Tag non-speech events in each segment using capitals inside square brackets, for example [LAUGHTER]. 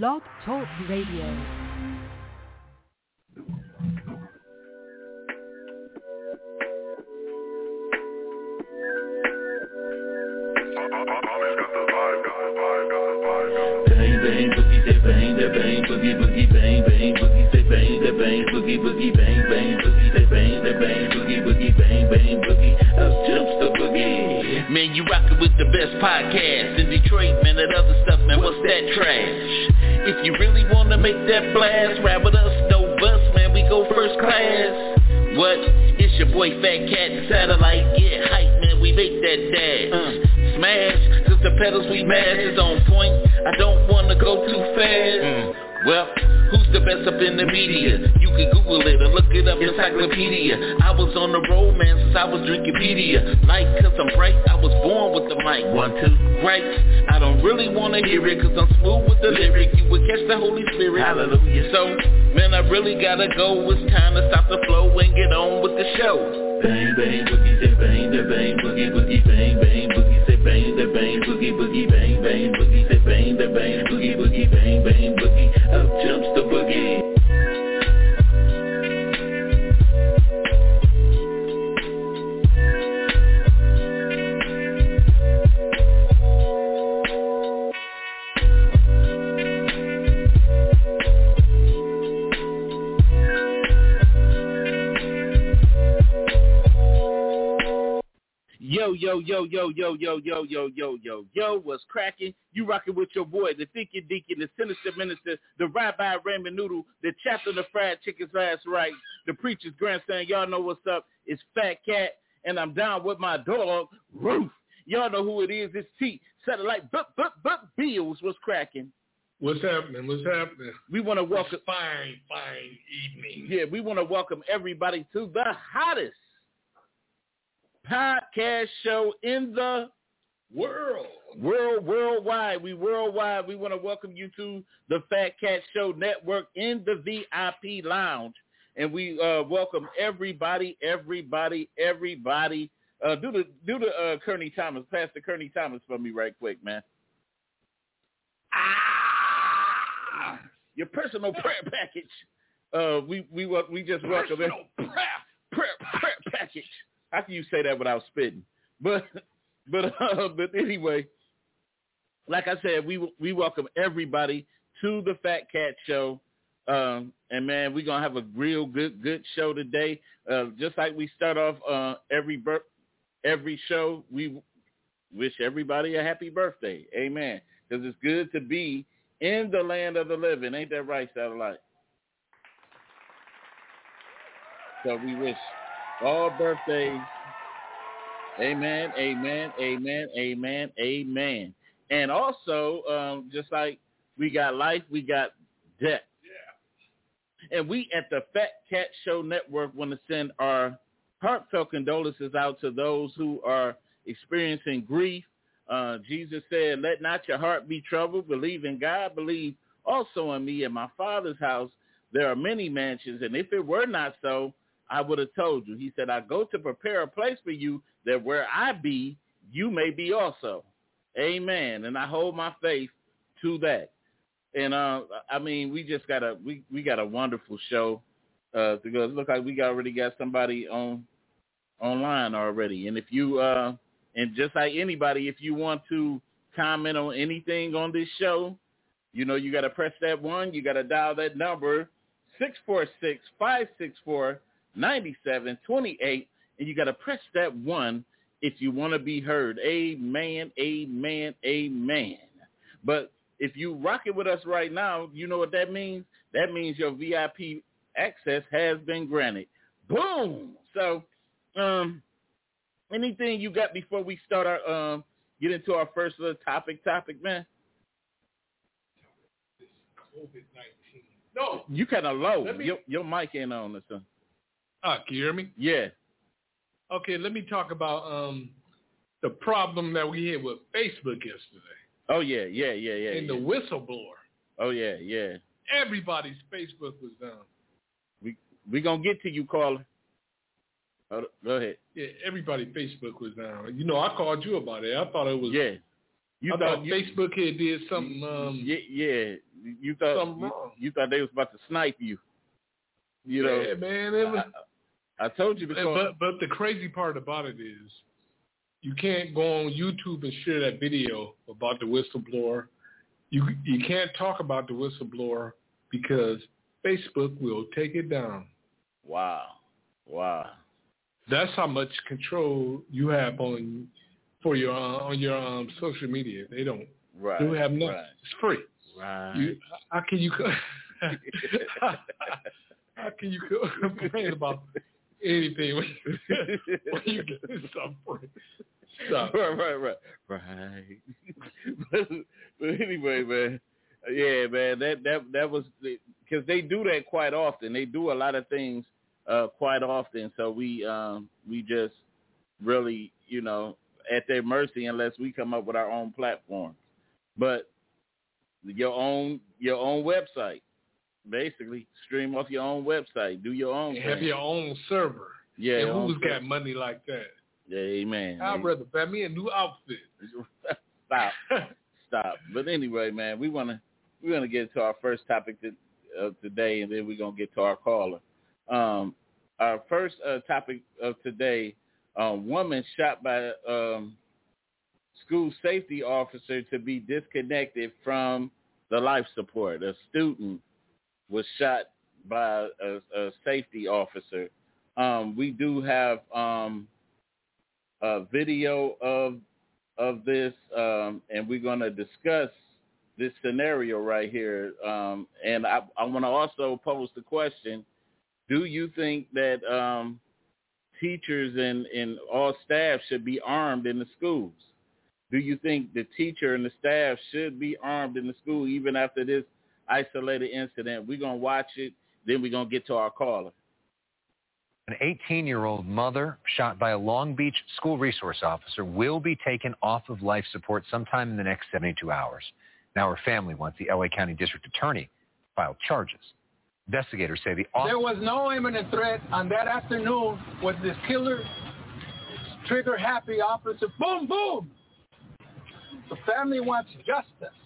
Blog Talk Radio. Bang bang boogie say bang that bang boogie boogie bang bang boogie say bang that bang boogie boogie bang bang boogie say bang that bang boogie boogie bang bang boogie up jumps the boogie. Man, you rockin' with the best podcast in Man. That other stuff, man, what's that trash? If you really wanna make that blast, rap with us, no bus, man. We go first class. What? It's your boy Fat Cat Satellite. Get hype, man. We make that dash. Uh, smash, cause the pedals we mash is on point. I don't wanna go too fast. Well, who's the best up in the media? You can Google it or look it up, in the encyclopedia. I was on the road, man, since I was Drinkopedia. Like, cause I'm bright, I was born with the mic. One, two, right? I don't really wanna hear it, cause I'm smooth with the lyric. You would catch the Holy Spirit. Hallelujah. So, man, I really gotta go. It's time to stop the flow and get on with the show. Bang, bang, boogie, say bang, da bang, boogie, boogie, bang, bang, boogie, say bang, da bang, boogie, boogie, bang, bang, boogie, say bang, da bang, boogie, boogie, bang, bang, boogie, up jumps the boogie. Yo, yo, yo, yo, yo, yo, yo, yo, yo, yo, what's cracking? You rocking with your boy, the thinking deacon, the sinister minister, the rabbi ramen noodle, the chaplain of the fried chicken's last right, the preacher's grandson. Y'all know what's up. It's Fat Cat, and I'm down with my dog, Ruth. Y'all know who it is. It's T. Satellite, but, but, but, Bills. What's cracking? What's happening? What's happening? We want to welcome, Fine, fine evening. yeah, we want to welcome everybody to the hottest podcast show in the World. world worldwide. We worldwide. We want to welcome you to the Fat Cat Show Network in the VIP Lounge, and we uh, welcome everybody, everybody, everybody. Uh, do the do the uh, Kearney Thomas, Pastor Kearney Thomas for me right quick, man. Ah, your personal prayer [LAUGHS] package. Uh, we we we just welcome it. Personal prayer. prayer prayer package. How can you say that without spitting? But [LAUGHS] but [LAUGHS] uh, but anyway, like I said, we we welcome everybody to the Fat Cat Show. Um, and man, we're gonna have a real good good show today. Uh, just like we start off uh, every every show, we wish everybody a happy birthday. Amen. Because it's good to be in the land of the living. Ain't that right, Satellite? So we wish all birthdays. Amen, amen, amen, amen, amen. And also, um, just like we got life, we got death. Yeah. And we at the Fat Cat Show Network want to send our heartfelt condolences out to those who are experiencing grief. Uh, Jesus said, let not your heart be troubled. Believe in God. Believe also in me. In my Father's house, there are many mansions. And if it were not so, I would have told you. He said, I go to prepare a place for you that where I be, you may be also. Amen. And I hold my faith to that. And uh, I mean, we just got a we, we got a wonderful show uh, to. It look like we already got somebody on online already. And if you uh, and just like anybody, if you want to comment on anything on this show, you know you got to press that one. You got to dial that number six four six five six four ninety seven twenty eight, and you got to press that one if you want to be heard. Amen. Amen. Amen. But if you rock it with us right now, you know what that means? That means your VIP access has been granted. Boom. So, um, anything you got before we start our um get into our first little topic? Topic, man. COVID-19. No. You kind of low. Me- Your your mic ain't on or something. Ah, can you hear me? Yeah. Okay, let me talk about um the problem that we had with Facebook yesterday Oh yeah, yeah, yeah, yeah. and yeah. the whistleblower. Oh yeah, yeah. Everybody's Facebook was down. We we gonna get to you, caller. Oh, go ahead. Yeah, everybody Facebook was down. You know, I called you about it. I thought it was. Yeah. You I thought thought you, Facebook had did something. Um, yeah, yeah. you thought Something you, wrong. you thought they was about to snipe you. You know, yeah, man. It was, I, I told you call. but but the crazy part about it is, you can't go on YouTube and share that video about the whistleblower. You you can't talk about the whistleblower because Facebook will take it down. wow, wow. That's how much control you have on for your uh, on your um, social media. They don't. Right. They have nothing. Right. It's free. Right. You, how can you [LAUGHS] [LAUGHS] how can you complain about anything when you, [LAUGHS] get something right, right, right, right. [LAUGHS] but, but anyway, man, yeah, man, that that that was because they do that quite often. They do a lot of things uh quite often. So we um we just really, you know, at their mercy unless we come up with our own platform. But your own your own website, basically, stream off your own website, do your own. Have your own server. yeah, and who's got money like that? Yeah, amen. I'd rather buy me a new outfit. [LAUGHS] Stop. stop. But anyway, man, we want to we're gonna get to our first topic to, uh, today, and then we're gonna get to our caller. Um, our first uh, topic of today: um, woman shot by um, school safety officer to be disconnected from the life support. A student was shot by a, a safety officer. Um, we do have um, a video of of this, um, and we're going to discuss this scenario right here. Um, and I, I want to also pose the question: Do you think that um, teachers and, and all staff should be armed in the schools? Do you think the teacher and the staff should be armed in the school even after this isolated incident? We're going to watch it, then we're going to get to our caller. An 18-year-old mother shot by a Long Beach school resource officer will be taken off of life support sometime in the next 72 hours. Now her family wants the LA County District Attorney to file charges. Investigators say the There was no imminent threat on that afternoon with this killer trigger happy officer. Boom, boom. The family wants justice.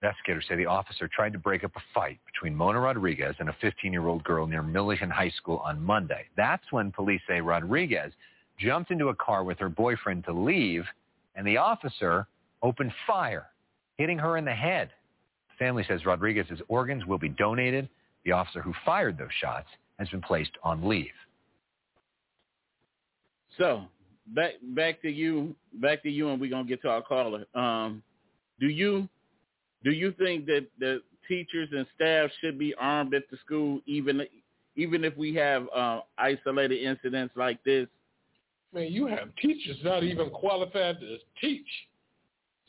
Investigators say the officer tried to break up a fight between Mona Rodriguez and a 15-year-old girl near Millikan High School on Monday. That's when police say Rodriguez jumped into a car with her boyfriend to leave, and the officer opened fire, hitting her in the head. The family says Rodriguez's organs will be donated. The officer who fired those shots has been placed on leave. So back back to you, back to you, and we're gonna get to our caller. Um, do you do you think that the teachers and staff should be armed at the school, even even if we have uh, isolated incidents like this? Man, you have teachers not even qualified to teach.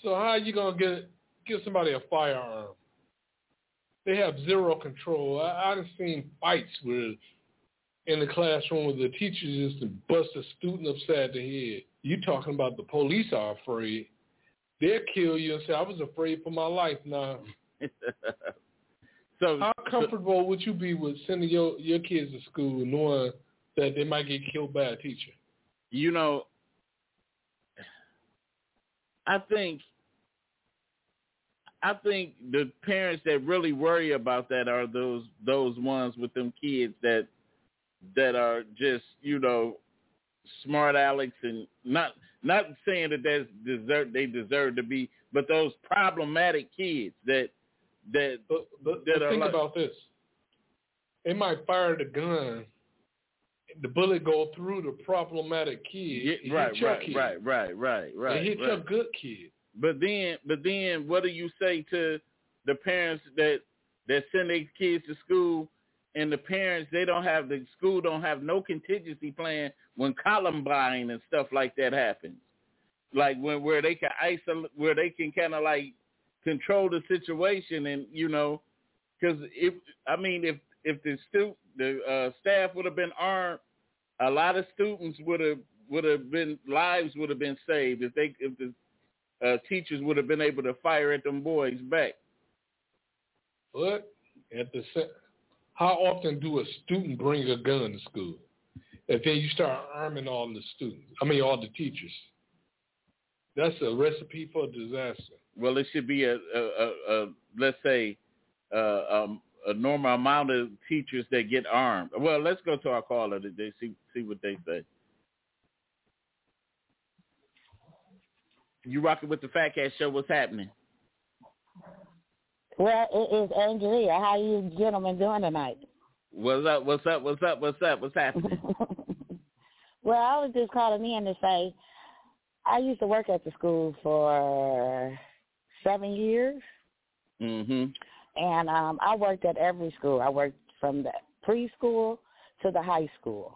So how are you gonna get give somebody a firearm? They have zero control. I, I've seen fights where in the classroom where the teacher just bust a student upside the head. You talking about the police are afraid. They'll kill you and say, I was afraid for my life now. [LAUGHS] so How comfortable would you be with sending your, your kids to school knowing that they might get killed by a teacher? you know, I think I think the parents that really worry about that are those those ones with them kids that that are just you know smart Alex and not not saying that that's deserve they deserve to be, but those problematic kids that that But, but, That but are think like- about this. They might fire the gun. The bullet go through the problematic kid. yeah, right right kid. right right right right It hit right. your good kid. But then, but then, what do you say to the parents that that send their kids to school, and the parents they don't have the school don't have no contingency plan when Columbine and stuff like that happens, like when where they can isolate, where they can kind of like control the situation, and you know, because if I mean if if the stu the uh, staff would have been armed, a lot of students would have would have been lives would have been saved if they if the uh, teachers would have been able to fire at them boys back. But at the how often do a student bring a gun to school? And then you start arming all the students. I mean, all the teachers. That's a recipe for disaster. well, it should be a, a, a, a let's say a normal amount of teachers that get armed. Well, let's go to our caller today. See see what they say. You rocking with the Fat Cat Show? What's happening? Well, it is Angelia. How you gentlemen doing tonight? What's up? What's up? What's up? What's up? What's happening? [LAUGHS] well, I was just calling in to say I used to work at the school for seven years. mhm. And um I worked at every school. I worked from the preschool to the high school.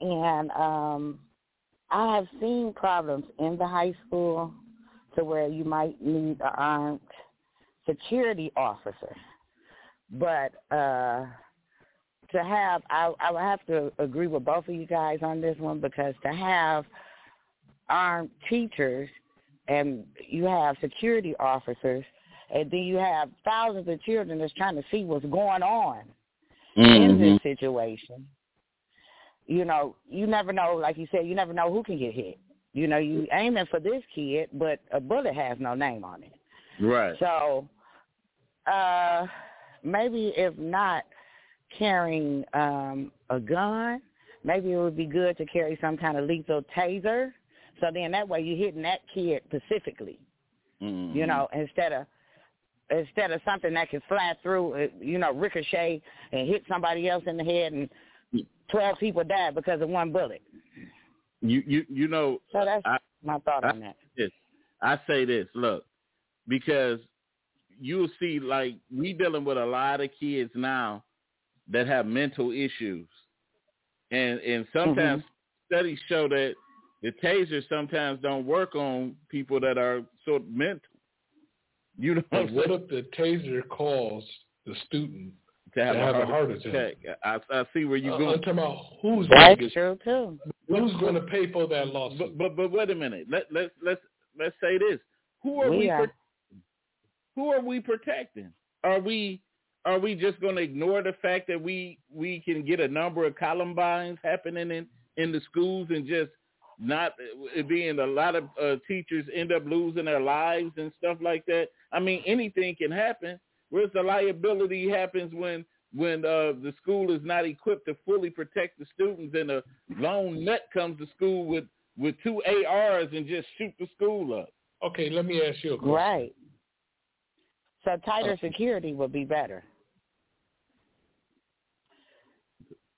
And um I have seen problems in the high school to where you might need an armed security officer. But uh to have I I would have to agree with both of you guys on this one because to have armed teachers and you have security officers and then you have thousands of children that's trying to see what's going on in Mm-hmm. this situation. You know, you never know, like you said, you never know who can get hit. You know, you aiming for this kid, but a bullet has no name on it. Right. So, uh, maybe if not carrying um, a gun, maybe it would be good to carry some kind of lethal taser. So then that way you're hitting that kid specifically, Mhm. you know, instead of instead of something that can fly through, uh, you know, ricochet and hit somebody else in the head and twelve people die because of one bullet. You you you know So that's I- my thought I- on that. this. I say this, look, because you'll see like we dealing with a lot of kids now that have mental issues. And and sometimes studies show that the taser sometimes don't work on people that are sort of mental. You know what what if the taser caused the student To have, to have a heart attack? I, I see where you're Uh, going. I'm talking about who's going That's to true too. who's going to pay for that loss? But but but wait a minute. Let let let's let's say this. Who are We we? are. Pro- who are we protecting? Are we are we just going to ignore the fact that we we can get a number of Columbines happening in in the schools and just not being a lot of uh, teachers end up losing their lives and stuff like that? I mean, anything can happen. Where's the liability happens when when uh, the school is not equipped to fully protect the students and a lone nut comes to school with with two ARs and just shoot the school up. Okay, let me ask you a question. Right. So tighter Okay. security would be better.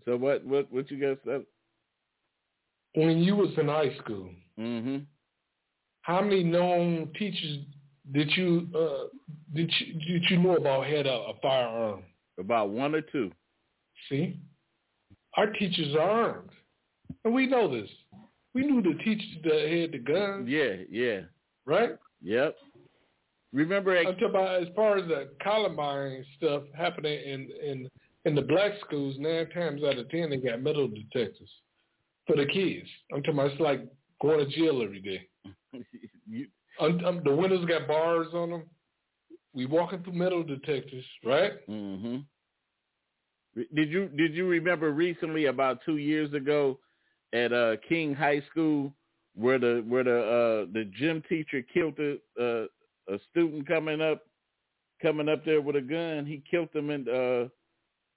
So what what what you guys said? When you was in high school, Mhm. how many known teachers did you uh, did you did you know about had a, a firearm? About one or two. See, our teachers are armed, and we know this. We knew the teachers that had the guns, Yeah, yeah. right? Yep. Remember I'm talking about as far as the Columbine stuff happening in in in the black schools. Nine times out of ten, they got metal detectors for the kids. I'm talking about it's like going to jail every day. [LAUGHS] you, Um, um, the windows got bars on them. We walking through metal detectors, right? Mm-hmm. Did you did you remember recently about 2 years ago at uh King High School where the where the uh the gym teacher killed a uh, a student coming up coming up there with a gun. He killed them and uh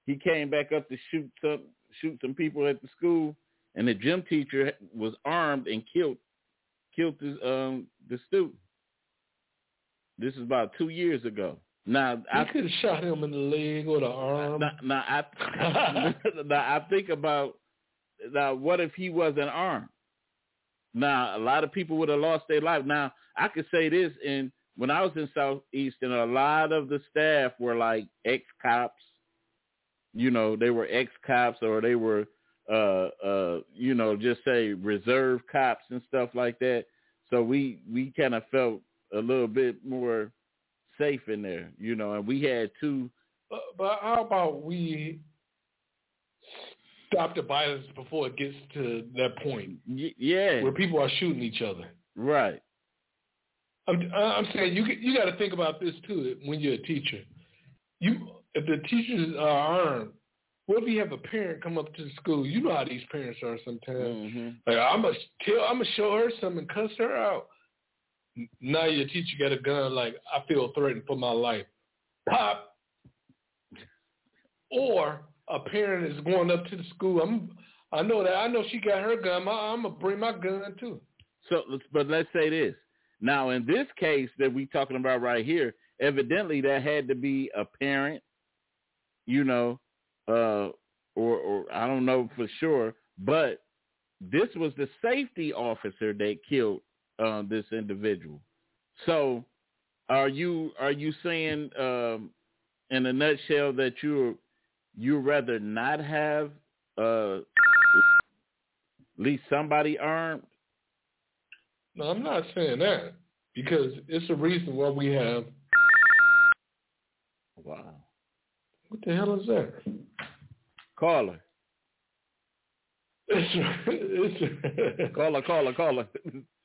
he came back up to shoot some shoot some people at the school and the gym teacher was armed and killed killed the um the student. This is about 2 years ago. Now I I could have shot him in the leg or the arm. now, now I [LAUGHS] now I think about now what if he wasn't armed? Now a lot of people would have lost their life. Now I could say this in when I was in Southeast and a lot of the staff were like ex cops. You know, they were ex cops or they were uh uh you know, just say reserve cops and stuff like that. So we we kind of felt a little bit more safe in there, you know, and we had two But, but how about we stop the violence before it gets to that point y- yeah, where people are shooting each other? right. I'm, I'm saying you you got to think about this too when you're a teacher. You if the teachers are armed, what if you have a parent come up to the school? You know how these parents are sometimes. hmm Like I'm gonna tell, I'm gonna show her something, and cuss her out. now your teacher got a gun like I feel threatened for my life. Pop. Or a parent is going up to the school. I'm I know that I know she got her gun. I, I'm gonna bring my gun too. So, but let's say this. Now, in this case that we're talking about right here, evidently that had to be a parent, you know, uh, or or I don't know for sure, but this was the safety officer that killed uh, this individual. So, are you are you saying um, in a nutshell that you you rather not have uh, at least somebody armed? No, I'm not saying that because it's a reason why we have. Wow. What the hell is that? Caller. It's, [LAUGHS] it's [LAUGHS] Caller, caller, caller.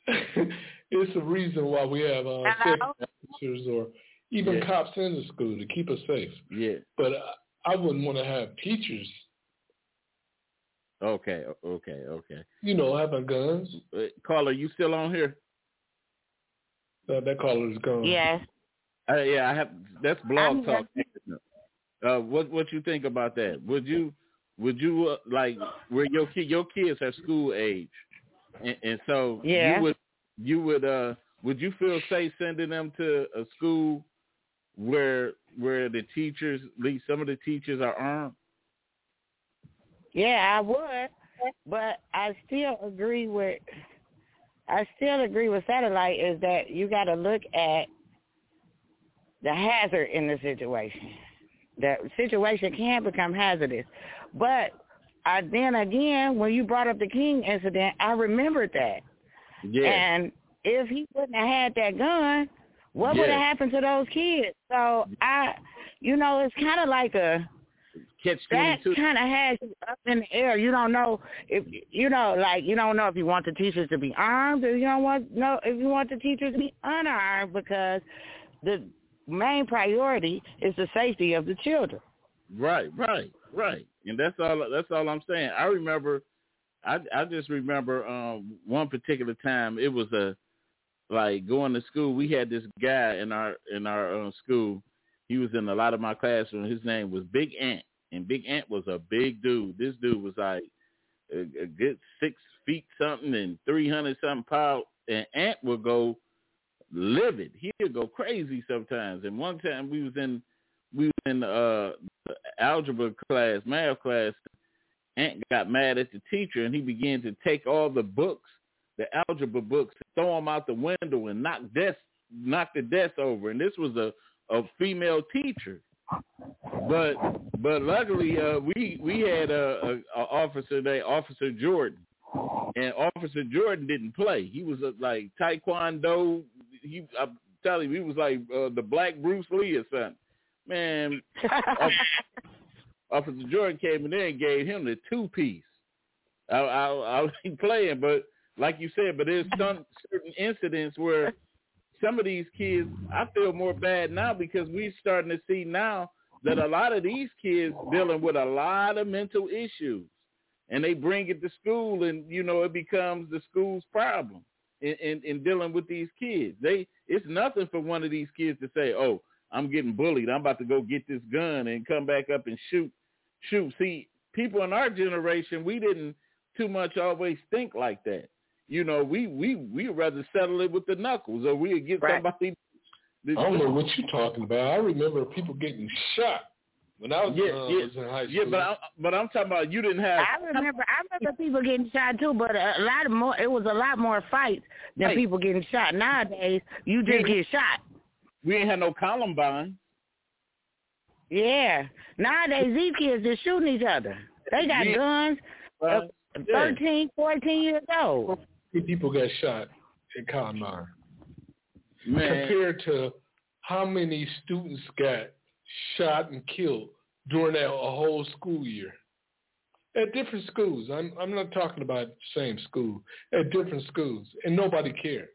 it's a reason why we have uh, safety officers or even Yeah. cops in the school to keep us safe. yeah. But I, I wouldn't want to have teachers, Okay, okay, okay. you know, having guns. Uh, caller, you still on here? Uh, that caller is gone. Yes. Uh, yeah, I have. That's blog I'm talk. Uh, what what you think about that? Would you would you uh, like where your kid your kids are school age, and, and so Yeah. you would you would uh would you feel safe sending them to a school where where the teachers at least some of the teachers are armed? Yeah, I would, but I still agree with. I still agree with satellite is that you got to look at the hazard in the situation. The situation can become hazardous, but I then again when you brought up the King incident, I remembered that. Yeah, And if he wouldn't have had that gun, what would have happened to those kids? So I, you know, it's kind of like a catch that kind of has you up in the air. You don't know if you know, like you don't know if you want the teachers to be armed or you don't want no if you want the teachers to be unarmed because the main priority is the safety of the children. Right, right, right. And that's all that's all I'm saying. I remember I I just remember um one particular time it was a like going to school. We had this guy in our in our uh, school. He was in a lot of my classroom. His name was Big Ant, and Big Ant was a big dude. This dude was like a, a good six feet something and three hundred something pounds. And Ant would go livid. He'd go crazy sometimes. And one time we was in we was in uh algebra class, math class. Ant got mad at the teacher and he began to take all the books, the algebra books, throw them out the window and knock desk knock the desk over. And this was a a female teacher. But but luckily uh we we had a, a, a officer named Officer Jordan. And Officer Jordan didn't play. He was a, like taekwondo. He I'm telling you, he was like uh, the black Bruce Lee or something. Man, [LAUGHS] Officer Jordan came in there and gave him the two piece. I, I, I was [LAUGHS] playing, but like you said, but there's some certain incidents where some of these kids, I feel more bad now because we're starting to see now that a lot of these kids dealing with a lot of mental issues, and they bring it to school, and you know it becomes the school's problem in, in, in dealing with these kids. They it's nothing for one of these kids to say, "Oh, I'm getting bullied. I'm about to go get this gun and come back up and shoot." Shoot. See, people in our generation, we didn't too much always think like that. You know, we we we rather settle it with the knuckles, or we would get Right. somebody. I don't know what you're talking about. I remember people getting shot when I was, Yeah, uh, yeah, was in high school. Yeah, but I'm, but I'm talking about you didn't have. I remember I remember people getting shot too, but a lot of more it was a lot more fights than Hey. people getting shot. Nowadays, you just Yeah. get shot. We ain't had no Columbine. Yeah. Nowadays these kids just shooting each other. They got Yeah. guns Uh, yeah. thirteen, fourteen years old. Two people got shot in Columbine. Man, compared to how many students got shot and killed during that a whole school year at different schools. I'm I'm not talking about the same school at different schools, and nobody cared.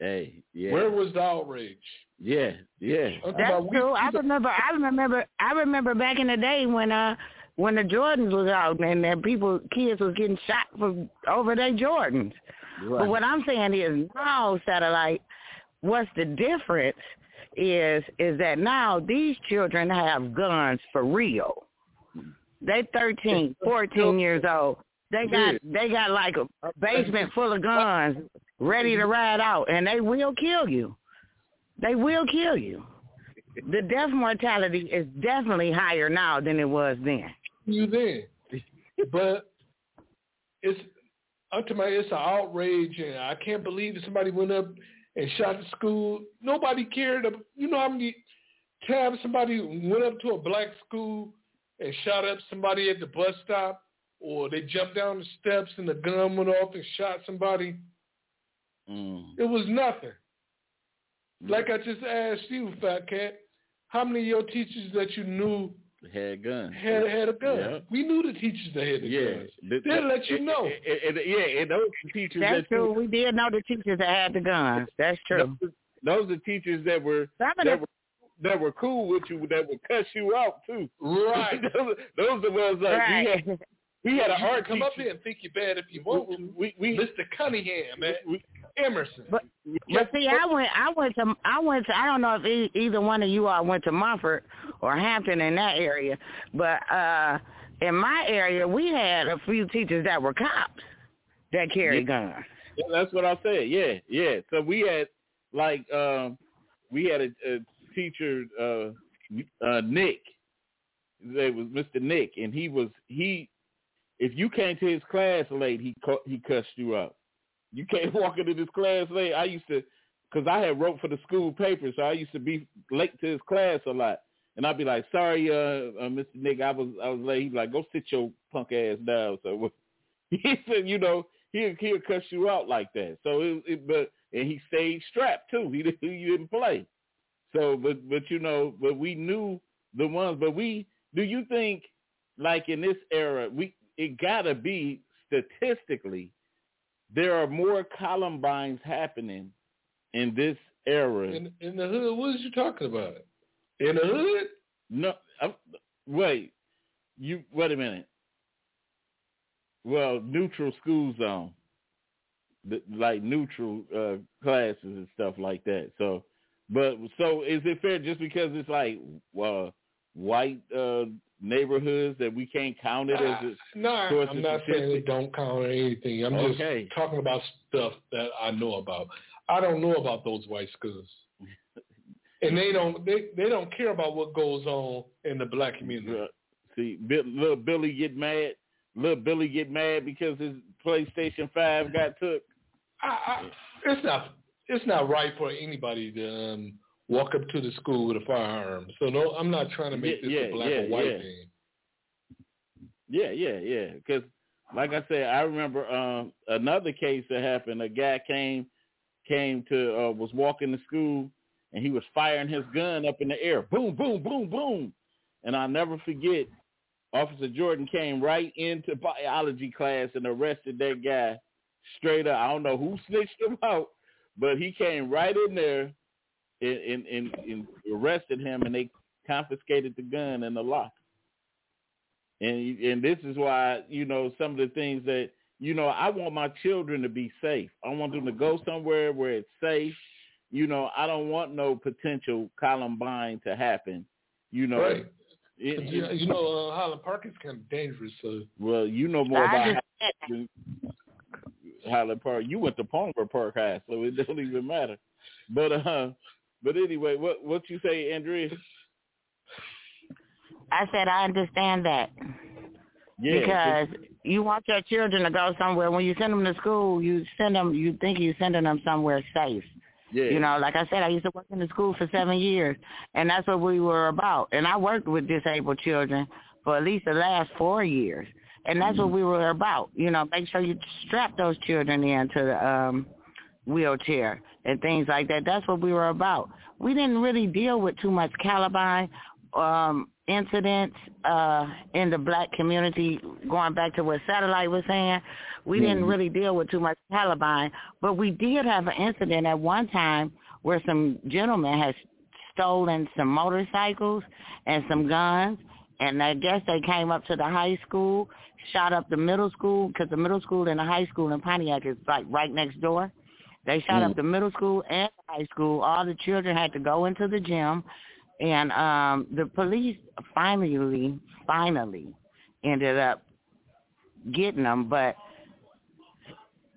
hey, yeah, Where was the outrage? yeah, yeah. I'm That's about we- true. I remember. I remember. I remember back in the day when uh when the Jordans was out and then people kids was getting shot for over their Jordans. Right. But what I'm saying is now satellite, what's the difference is is that now these children have guns for real. They 13, 14 years old. They got they got like a, a basement full of guns ready to ride out and they will kill you. They will kill you. The death mortality is definitely higher now than it was then. You then, but it's ultimately it's an outrage, and I can't believe that somebody went up and shot the school. Nobody cared. You know how many times somebody went up to a black school and shot up somebody at the bus stop, or they jumped down the steps and the gun went off and shot somebody. Mm. It was nothing. Like I just asked you, Fat Cat, how many of your teachers that you knew Had guns. had had a gun? Yeah. We knew the teachers that had the Yeah. guns. Th- They'll let you and- know. and- and- yeah, and those are teachers That's that true. We did know the teachers that had the guns. That's true. Those, those are teachers that were Some that were that were cool with you, that would cuss you out too. Right. [LAUGHS] those, those are the ones like right. we had. We had an you art can come up here and think you're bad if you want to. We we, Mr. Cunningham, man. we, Emerson. But But see, I went, I went to, I went to, I don't know if e- either one of you all went to Mumford or Hampton in that area, but uh in my area, we had a few teachers that were cops that carried guns. Yeah, that's what I said. Yeah, yeah. So we had like um we had a, a teacher uh uh Nick. It was Mr. Nick and he was he if you came to his class late, he cu- he cussed you out. You can't [LAUGHS] walk into this class late. I used to cuz I had wrote for the school paper, so I used to be late to his class a lot. And I'd be like, "Sorry, uh, uh Mr. Nick, I was I was late." He'd be like, "Go sit your punk ass down." So [LAUGHS] he said, you know, he'll he'll cuss you out like that. So it, it but and he stayed strapped too. He [LAUGHS] didn't he didn't play. So but but you know, but we knew the ones. But we do you think like in this era we it gotta be statistically there are more Columbines happening in this era. In, in the hood, what is you talking about? In the hood? No, uh, wait. You wait a minute. Well, neutral school zone, the, like neutral uh, classes and stuff like that. So, but so is it fair just because it's like uh, white uh, neighborhoods that we can't count it as? Uh, A, no, towards I'm not saying statistic? it don't count anything. I'm Okay. just talking about stuff that I know about. I don't know about those white schools. [LAUGHS] And they don't they, they don't care about what goes on in the black community. Uh, See, Bill, little Billy get mad. Little Billy get mad because his PlayStation Five got took. I, I, it's not it's not right for anybody to um, walk up to the school with a firearm. So no, I'm not trying to make Yeah, this yeah, a black yeah, or white yeah. thing. Yeah, yeah, yeah. Because, like I said, I remember um, another case that happened. A guy came came to uh, was walking to school, and he was firing his gun up in the air, boom, boom, boom, boom. And I'll never forget, Officer Jordan came right into biology class and arrested that guy straight up. I don't know who [LAUGHS] snitched him out, but he came right in there and, and, and, and arrested him, and they confiscated the gun and the lock. And and this is why you know some of the things that you know I want my children to be safe. I want them to go somewhere where it's safe. You know I don't want no potential Columbine to happen. You know, Right. It- 'Cause, you, you know, uh, Highland Park is kind of dangerous. So well, you know more I about just, Highland Park. You went to Palmer Park High, so it [LAUGHS] don't even matter. But uh, but anyway, what what you say, Andrea? I said I understand that Yeah, because you want your children to go somewhere. When you send them to school, you send them. You think you're sending them somewhere safe. yeah, You know, like I said, I used to work in the school for seven years, and that's what we were about. And I worked with disabled children for at least the last four years, and that's what we were about. You know, make sure you strap those children into the um, wheelchair and things like that. That's what we were about. We didn't really deal with too much Columbine um, incidents uh, in the black community. Going back to what Satellite was saying, we didn't really deal with too much Columbine, but we did have an incident at one time where some gentlemen had stolen some motorcycles and some guns, and I guess they came up to the high school, shot up the middle school because the middle school and the high school in Pontiac is like right next door. They shot Mm. up the middle school and high school. All the children had to go into the gym, and um the police finally, finally ended up getting them, but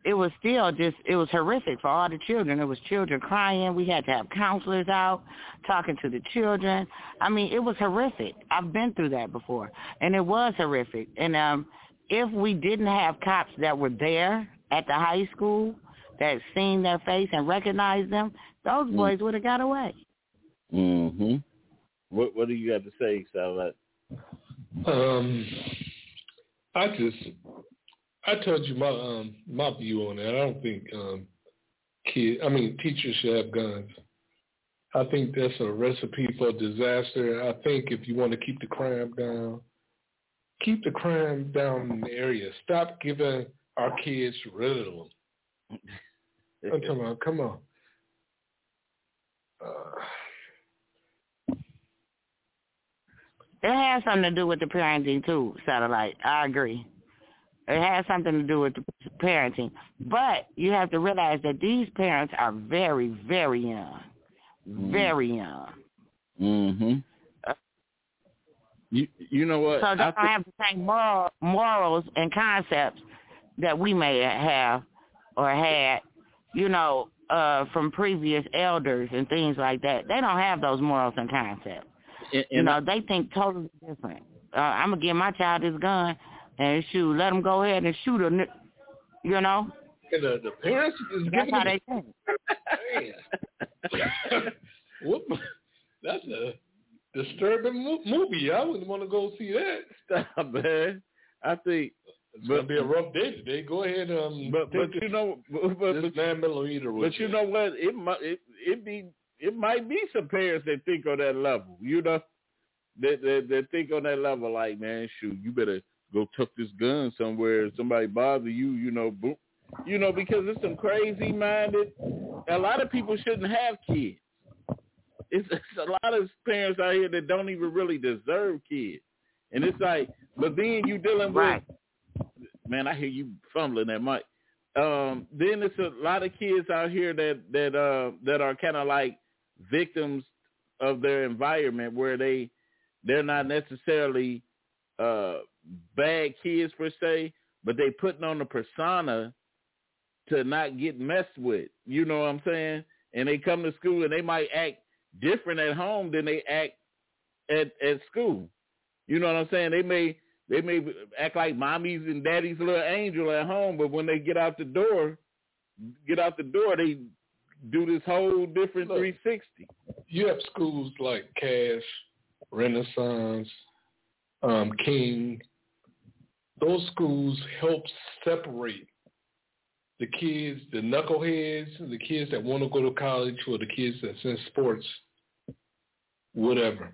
it was still just it was horrific for all the children. It was children crying. We had to have counselors out talking to the children. I mean, it was horrific. I've been through that before, and it was horrific. And um, if we didn't have cops that were there at the high school that seen their face and recognized them, those boys would have got away. Mm-hmm. What What do you have to say, Salat? Um, I just, I told you my um my view on that. I don't think um kid, I mean teachers should have guns. I think that's a recipe for disaster. I think if you want to keep the crime down, keep the crime down in the area. Stop giving our kids ritalin. [LAUGHS] I'm talking about, come on. Uh, It has something to do with the parenting too, satellite. I agree. It has something to do with the parenting. But you have to realize that these parents are very, very young. Very young. Mm-hmm. You You know what? So they I don't have the same moral, morals and concepts that we may have or had, you know, uh, from previous elders and things like that. They don't have those morals and concepts. and, you and know, they think totally different. Uh, I'm gonna give my child this gun and shoot. Let him go ahead and shoot a. You know, and the, the parents is that's giving how they think. [LAUGHS] [LAUGHS] Whoop. That's a disturbing mo- movie. I wouldn't want to go see that. [LAUGHS] Stop, man. I think, It's But- gonna be a rough day today. Go ahead, um, but but take you know, but but, this but, nine millimeter. with but you know what? It might it it be it might be some parents that think on that level. You know, that that, that think on that level. Like, man, shoot, you better go tuck this gun somewhere. If somebody bother you, you know, boom. You know, because it's some crazy minded. A lot of people shouldn't have kids. It's, it's a lot of parents out here that don't even really deserve kids. And it's like, but then you dealing with Right. Man, I hear you fumbling that mic. Um, then it's a lot of kids out here that that uh that are kind of like victims of their environment where they they're not necessarily uh bad kids per se, but they putting on a persona to not get messed with. You know what I'm saying? And they come to school and they might act different at home than they act at at school. You know what I'm saying? They may they may act like mommy's and daddy's little angel at home, but when they get out the door, get out the door, they do this whole different Look. 360. you have schools like Cass, Renaissance, um, King. Those schools help separate the kids, the knuckleheads, the kids that want to go to college, or the kids that's in sports, whatever.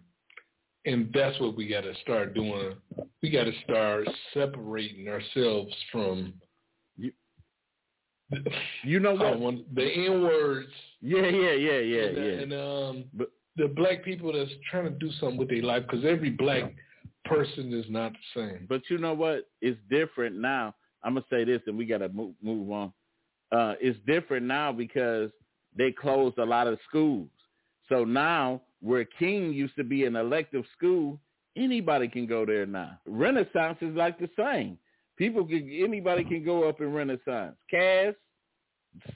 And that's what we got to start doing. We got to start separating ourselves from You- You know what? want the N words Yeah, yeah, yeah, yeah, and, yeah. and um, But- the black people that's trying to do something with their life because every black person is not the same. But you know what? It's different now. I'm gonna say this, and we gotta move, move on. Uh, it's different now because they closed a lot of schools. So now, where King used to be an elective school, anybody can go there now. Renaissance is like the same. People can, anybody can go up in Renaissance. Cass,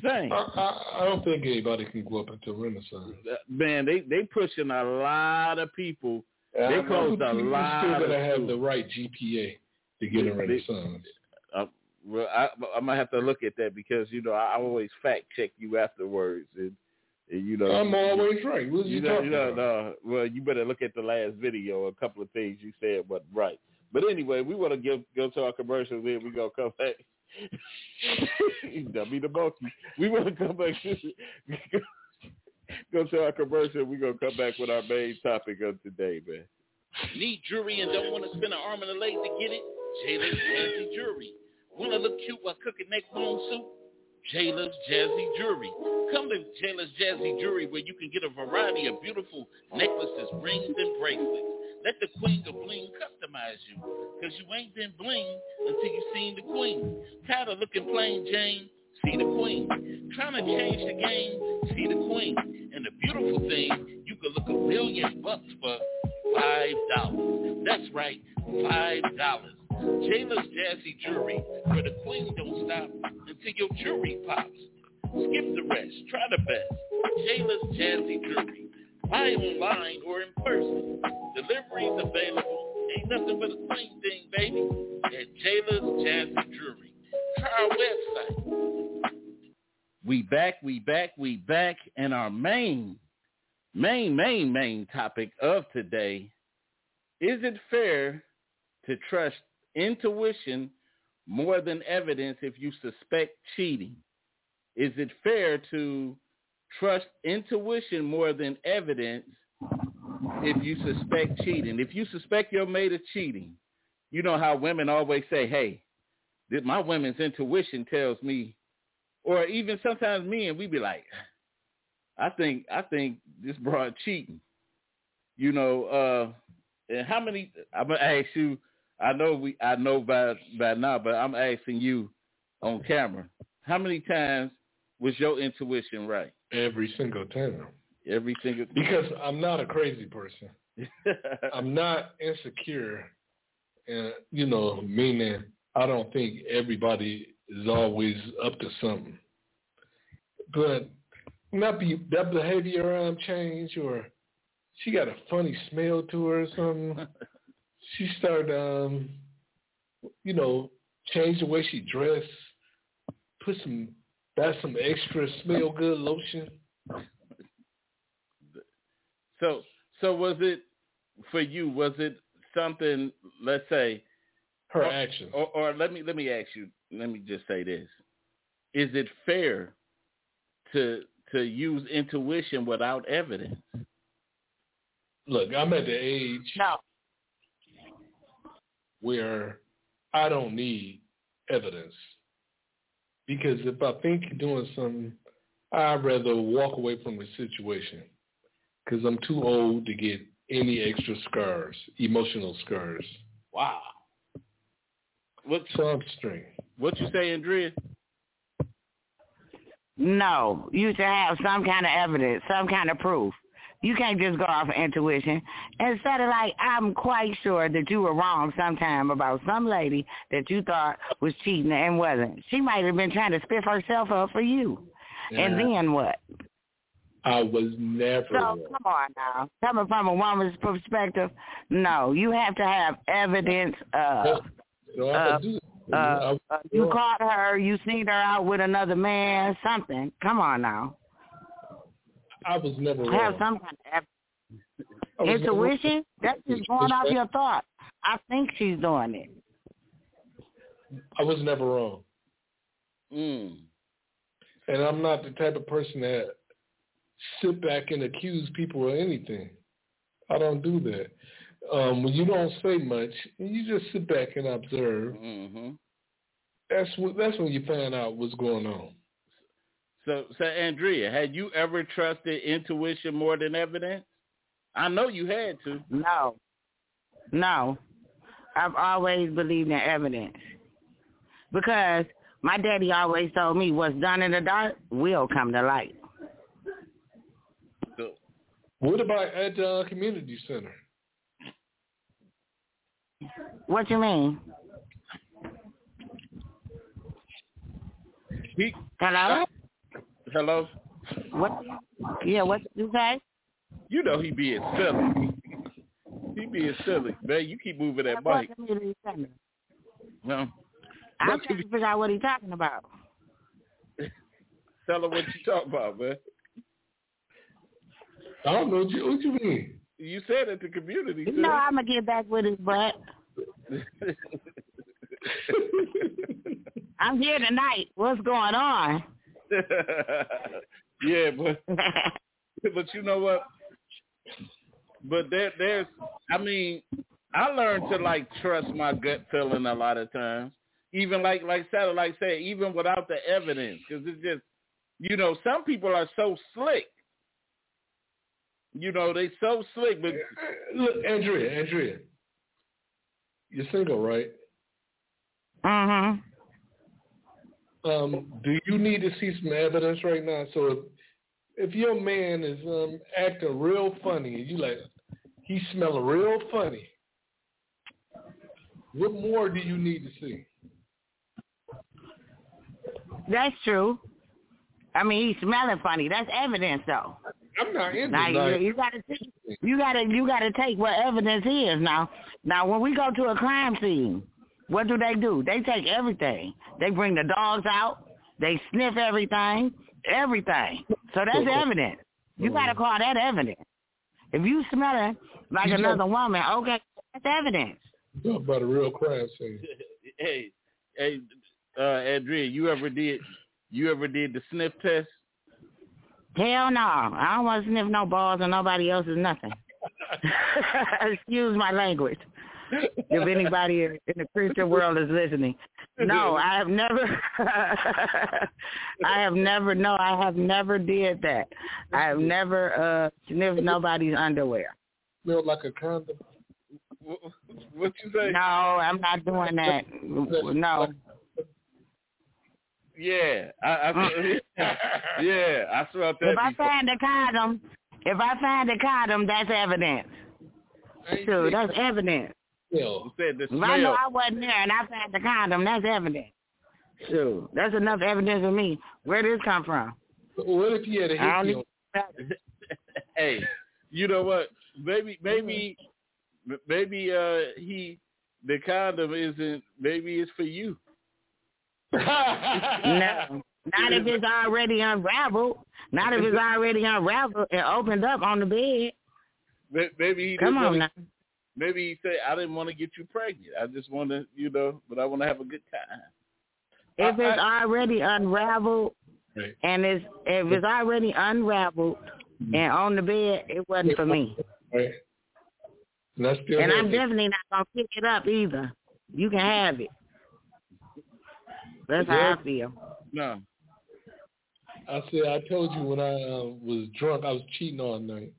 same. I, I, I don't think anybody can go up into Renaissance. Uh, Man, they they pushing a lot of people. I know closed a you lot still of gotta have schools. the right GPA to get They- in Renaissance. Uh, well, I, I might have to look at that because you know I always fact check you afterwards, and you know I'm always right. What are you, you know, talking you know, about? no, well, you better look at the last video. A couple of things you said wasn't right. But anyway, we want to give go to our commercials. Then we gonna come back. [LAUGHS] Dummy the monkey. We want to come back. To, [LAUGHS] go to our commercial. We gonna come back with our main topic of today, man. Need jewelry and don't want to spend an arm and a leg to get it? Jayla's Jazzy Jewelry. Want to look cute while cooking neck bone soup? Jayla's Jazzy Jewelry. Come to Jayla's Jazzy Jewelry where you can get a variety of beautiful necklaces, rings, and bracelets. Let the queen of bling customize you. Cause you ain't been bling until you seen the queen. Tired of looking plain Jane, see the queen. Trying to change the game, see the queen. And the beautiful thing, you could look a million bucks for five dollars. That's right, five dollars. Jayla's Jazzy Jewelry, where the queen don't stop until your jewelry pops. Skip the rest, try the best. Jayla's Jazzy Jewelry. Buy online or in person. Deliveries available. Ain't nothing but a queen thing, baby. At Jayla's Jazzy Jewelry. Try our website. We back, we back, we back, and our main, main, main, main topic of today, is it fair to trust intuition more than evidence if you suspect cheating? Is it fair to trust intuition more than evidence if you suspect cheating? If you suspect your mate of cheating, you know how women always say, hey, my women's intuition tells me, or even sometimes me and we be like, I think I think this broad cheating. You know, uh and how many I'm gonna ask you I know we I know by by now, but I'm asking you on camera. How many times was your intuition right? Every single time. Every single time. Because I'm not a crazy person. [LAUGHS] I'm not insecure and you know, meaning I don't think everybody is always up to something. But not be that behavior um change or she got a funny smell to her or something. [LAUGHS] she started um you know, change the way she dressed, put some buy some extra smell good lotion. So so was it for you, was it something let's say Her or, actions. Or, or let me let me ask you. Let me just say this: Is it fair to to use intuition without evidence? Look, I'm at the age No. Where I don't need evidence. Because if I think you're doing something, I'd rather walk away from the situation. Because I'm too old to get any extra scars, emotional scars. Wow. What So I'm what you say, Andrea? No, you should have some kind of evidence, some kind of proof. You can't just go off of intuition. Instead of like, I'm quite sure that you were wrong sometime about some lady that you thought was cheating and wasn't. She might have been trying to spiff herself up for you. And then what? I was never So wrong. come on now. Coming from a woman's perspective, no, you have to have evidence of So I would do that. I was uh, you caught her, you seen her out with another man, something. Come on now. I was never wrong. Have some kind of evidence. I was never wrong. Intuition? That's just going off your thought. I think she's doing it. I was never wrong. Mm. And I'm not the type of person that sit back and accuse people of anything. I don't do that. Um, when you don't say much, and you just sit back and observe, hmm that's when, that's when you find out what's going on. So, so Andrea, had you ever trusted intuition more than evidence? I know you had to. No. No. I've always believed in evidence. Because my daddy always told me what's done in the dark will come to light. So, What about at the uh, community center? What you mean? he, Hello? Hello. What yeah, what did you say? You know he being silly. he being silly, man. You keep moving that What mic. No, I'm What trying to figure out what he's talking about. [LAUGHS] tell him what you talking about, man. I don't know what you, what you mean. You said at the community. You know I'm gonna get back with his butt. [LAUGHS] I'm here tonight. What's going on? [LAUGHS] yeah, but [LAUGHS] but you know what? But there, there's, I mean, I learned to like trust my gut feeling a lot of times, even like like satellite said, even without the evidence, because it's just, you know, some people are so slick. You know, they so slick, but Look, Andrea, Andrea, you're single, right? Mhm. Um, do you need to see some evidence right now? So if, if your man is um, acting real funny and you like, he smelling real funny, what more do you need to see? That's true. I mean, he's smelling funny. That's evidence, though. I'm not into Now you, like, you gotta take, you gotta you gotta take what evidence is now. Now when we go to a crime scene, what do they do? They take everything. They bring the dogs out. They sniff everything, everything. So that's evidence. You gotta call that evidence. If you smell it like You another woman, okay, that's evidence. talk about a real crime scene. [LAUGHS] hey, hey, uh, Andrea, you ever did you ever did the sniff test? Hell no. I don't want to sniff no balls or nobody else's nothing. [LAUGHS] Excuse my language. If anybody in in the Christian world is listening. No, I have never [LAUGHS] I have never no, I have never did that. I have never uh sniffed nobody's underwear. Smell like a condom. What, what you say? No, I'm not doing that. No. Yeah, I, I [LAUGHS] yeah, I smelled that If I find a condom, if I find a condom, that's evidence. Sure, that's evidence. You said the If I know. I wasn't there and I found the condom, that's evidence. Sure, that's enough evidence for me. Where did this come from? What if you had a hickey don't [LAUGHS] hey, you know what? Maybe maybe maybe uh he the condom isn't maybe it's for you. No, not if it's already unraveled. Not if it's [LAUGHS] already unraveled and opened up on the bed. Maybe he Come on now. Maybe he said I didn't want to get you pregnant. I just want to, you know, but I want to have a good time. If I- it's already unraveled Right. and it's if it's already unraveled and on the bed, it wasn't for me. Right. And And I'm definitely not gonna pick it up either. You can have it. That's how I feel. No. I said I told you when I uh, was drunk, I was cheating all night,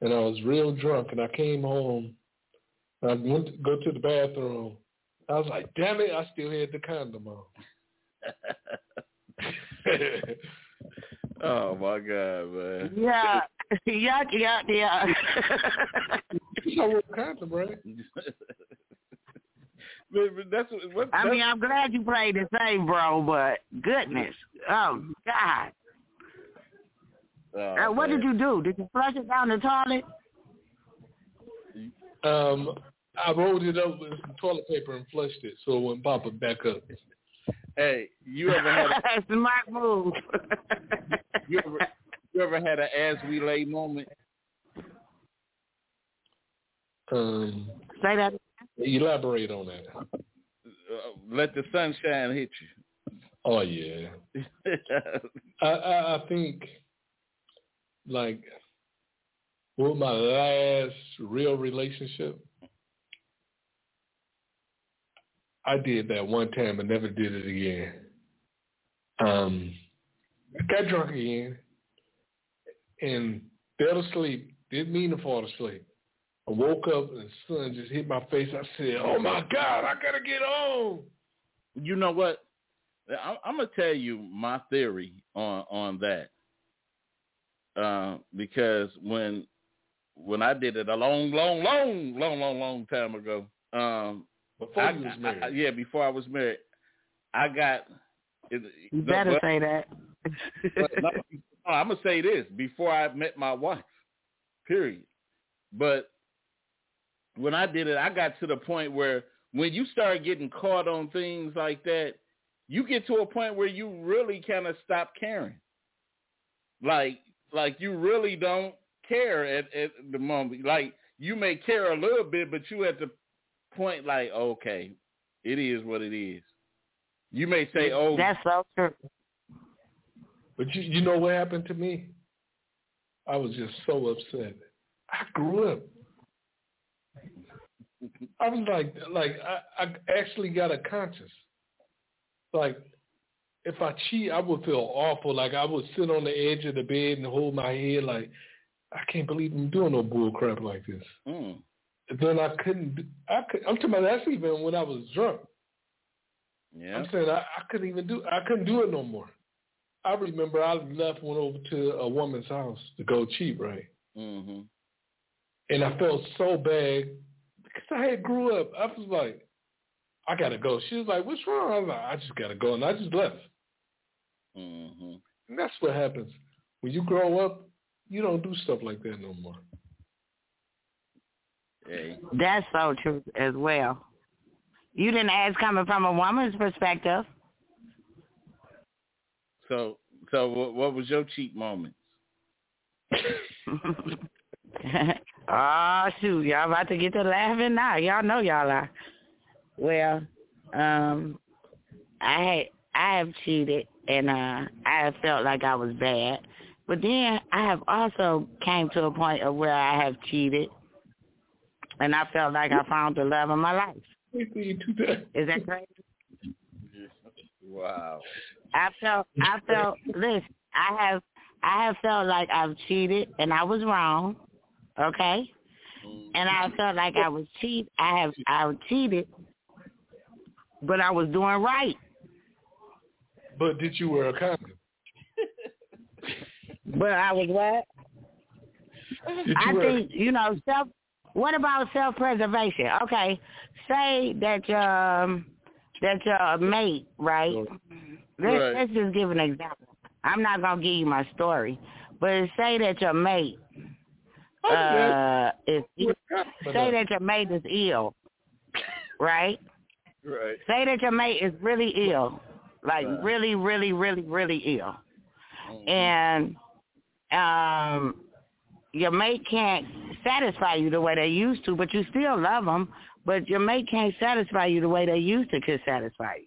and I was real drunk, and I came home. I went to go to the bathroom. I was like, "Damn it! I still had the condom on." [LAUGHS] oh my god, man. Yeah, yuck, yuck, yuck. I wore a condom, right? [LAUGHS] But- but that's what. what I that's, mean, I'm glad you played the safe, bro, but goodness, oh God, oh, uh, what man. did you do? Did you flush it down the toilet? Um, I rolled it up with some toilet paper and flushed it so it wouldn't pop it back up. Hey, you ever had a, [LAUGHS] Smart move. [LAUGHS] you ever you ever had an as we lay moment? Um, Say that. elaborate on that. Uh, let the sunshine hit you. Oh yeah. [LAUGHS] I, I, I think like with my last real relationship, I did that one time and never did it again. Um, got drunk again and fell asleep. Didn't mean to fall asleep. I woke up and the sun just hit my face. I said, "Oh my God, I gotta get home." you know what? I'm, I'm gonna tell you my theory on on that. Uh, because when when I did it a long, long, long, long, long, long time ago, um, Before I, you was married. I- yeah, before I was married, I got. You no, better but- say that. [LAUGHS] but no, I'm gonna say this before I met my wife. Period. But when I did it, I got to the point where when you start getting caught on things like that, you get to a point where you really kind of stop caring. Like, like you really don't care at, at the moment. Like you may care a little bit, but you at the point like, okay, it is what it is. You may say, oh, That's so true. But you, you know what happened to me? I was just so upset. I grew up. I was like, like I, I actually got a conscience. Like, if I cheat, I would feel awful. Like I would sit on the edge of the bed and hold my head. Like, I can't believe I'm doing no bull crap like this. Mm. Then I couldn't. do- I could, I'm talking about that's even when I was drunk. Yeah. I'm saying I, I couldn't even do. I couldn't do it no more. I remember I left, went over to a woman's house to go cheap, right? Mm-hmm. And I felt so bad because I had grew up. I was like, I gotta go. She was like, "What's wrong?" I was like, "I just gotta go," and I just left. Mm-hmm. And that's what happens when you grow up. You don't do stuff like that no more. Hey. That's so true as well. You didn't ask coming from a woman's perspective. So, so what, what was your cheat moment? oh [LAUGHS] shoot, y'all about to get to laughing now. Y'all know y'all are. Well, um, I had I have cheated and uh I have felt like I was bad. But then I have also came to a point of where I have cheated and I felt like I found the love of my life. Is that crazy? Wow. I felt I felt listen, I have I have felt like I've cheated and I was wrong. Okay? And I felt like I was cheat I have I've cheated but I was doing right. But did you wear a condom? But I was what? I wear? think you know self. What about self preservation? Okay, say that your um, that your mate, right? Let's, Right. let's just give an example. I'm not gonna give you my story, but say that your mate uh, is say that your mate is ill, right? Right. Say that your mate is really ill, like Right. really, really, really, really ill, and um, your mate can't satisfy you the way they used to, but you still love them. But your mate can't satisfy you the way they used to could satisfy you.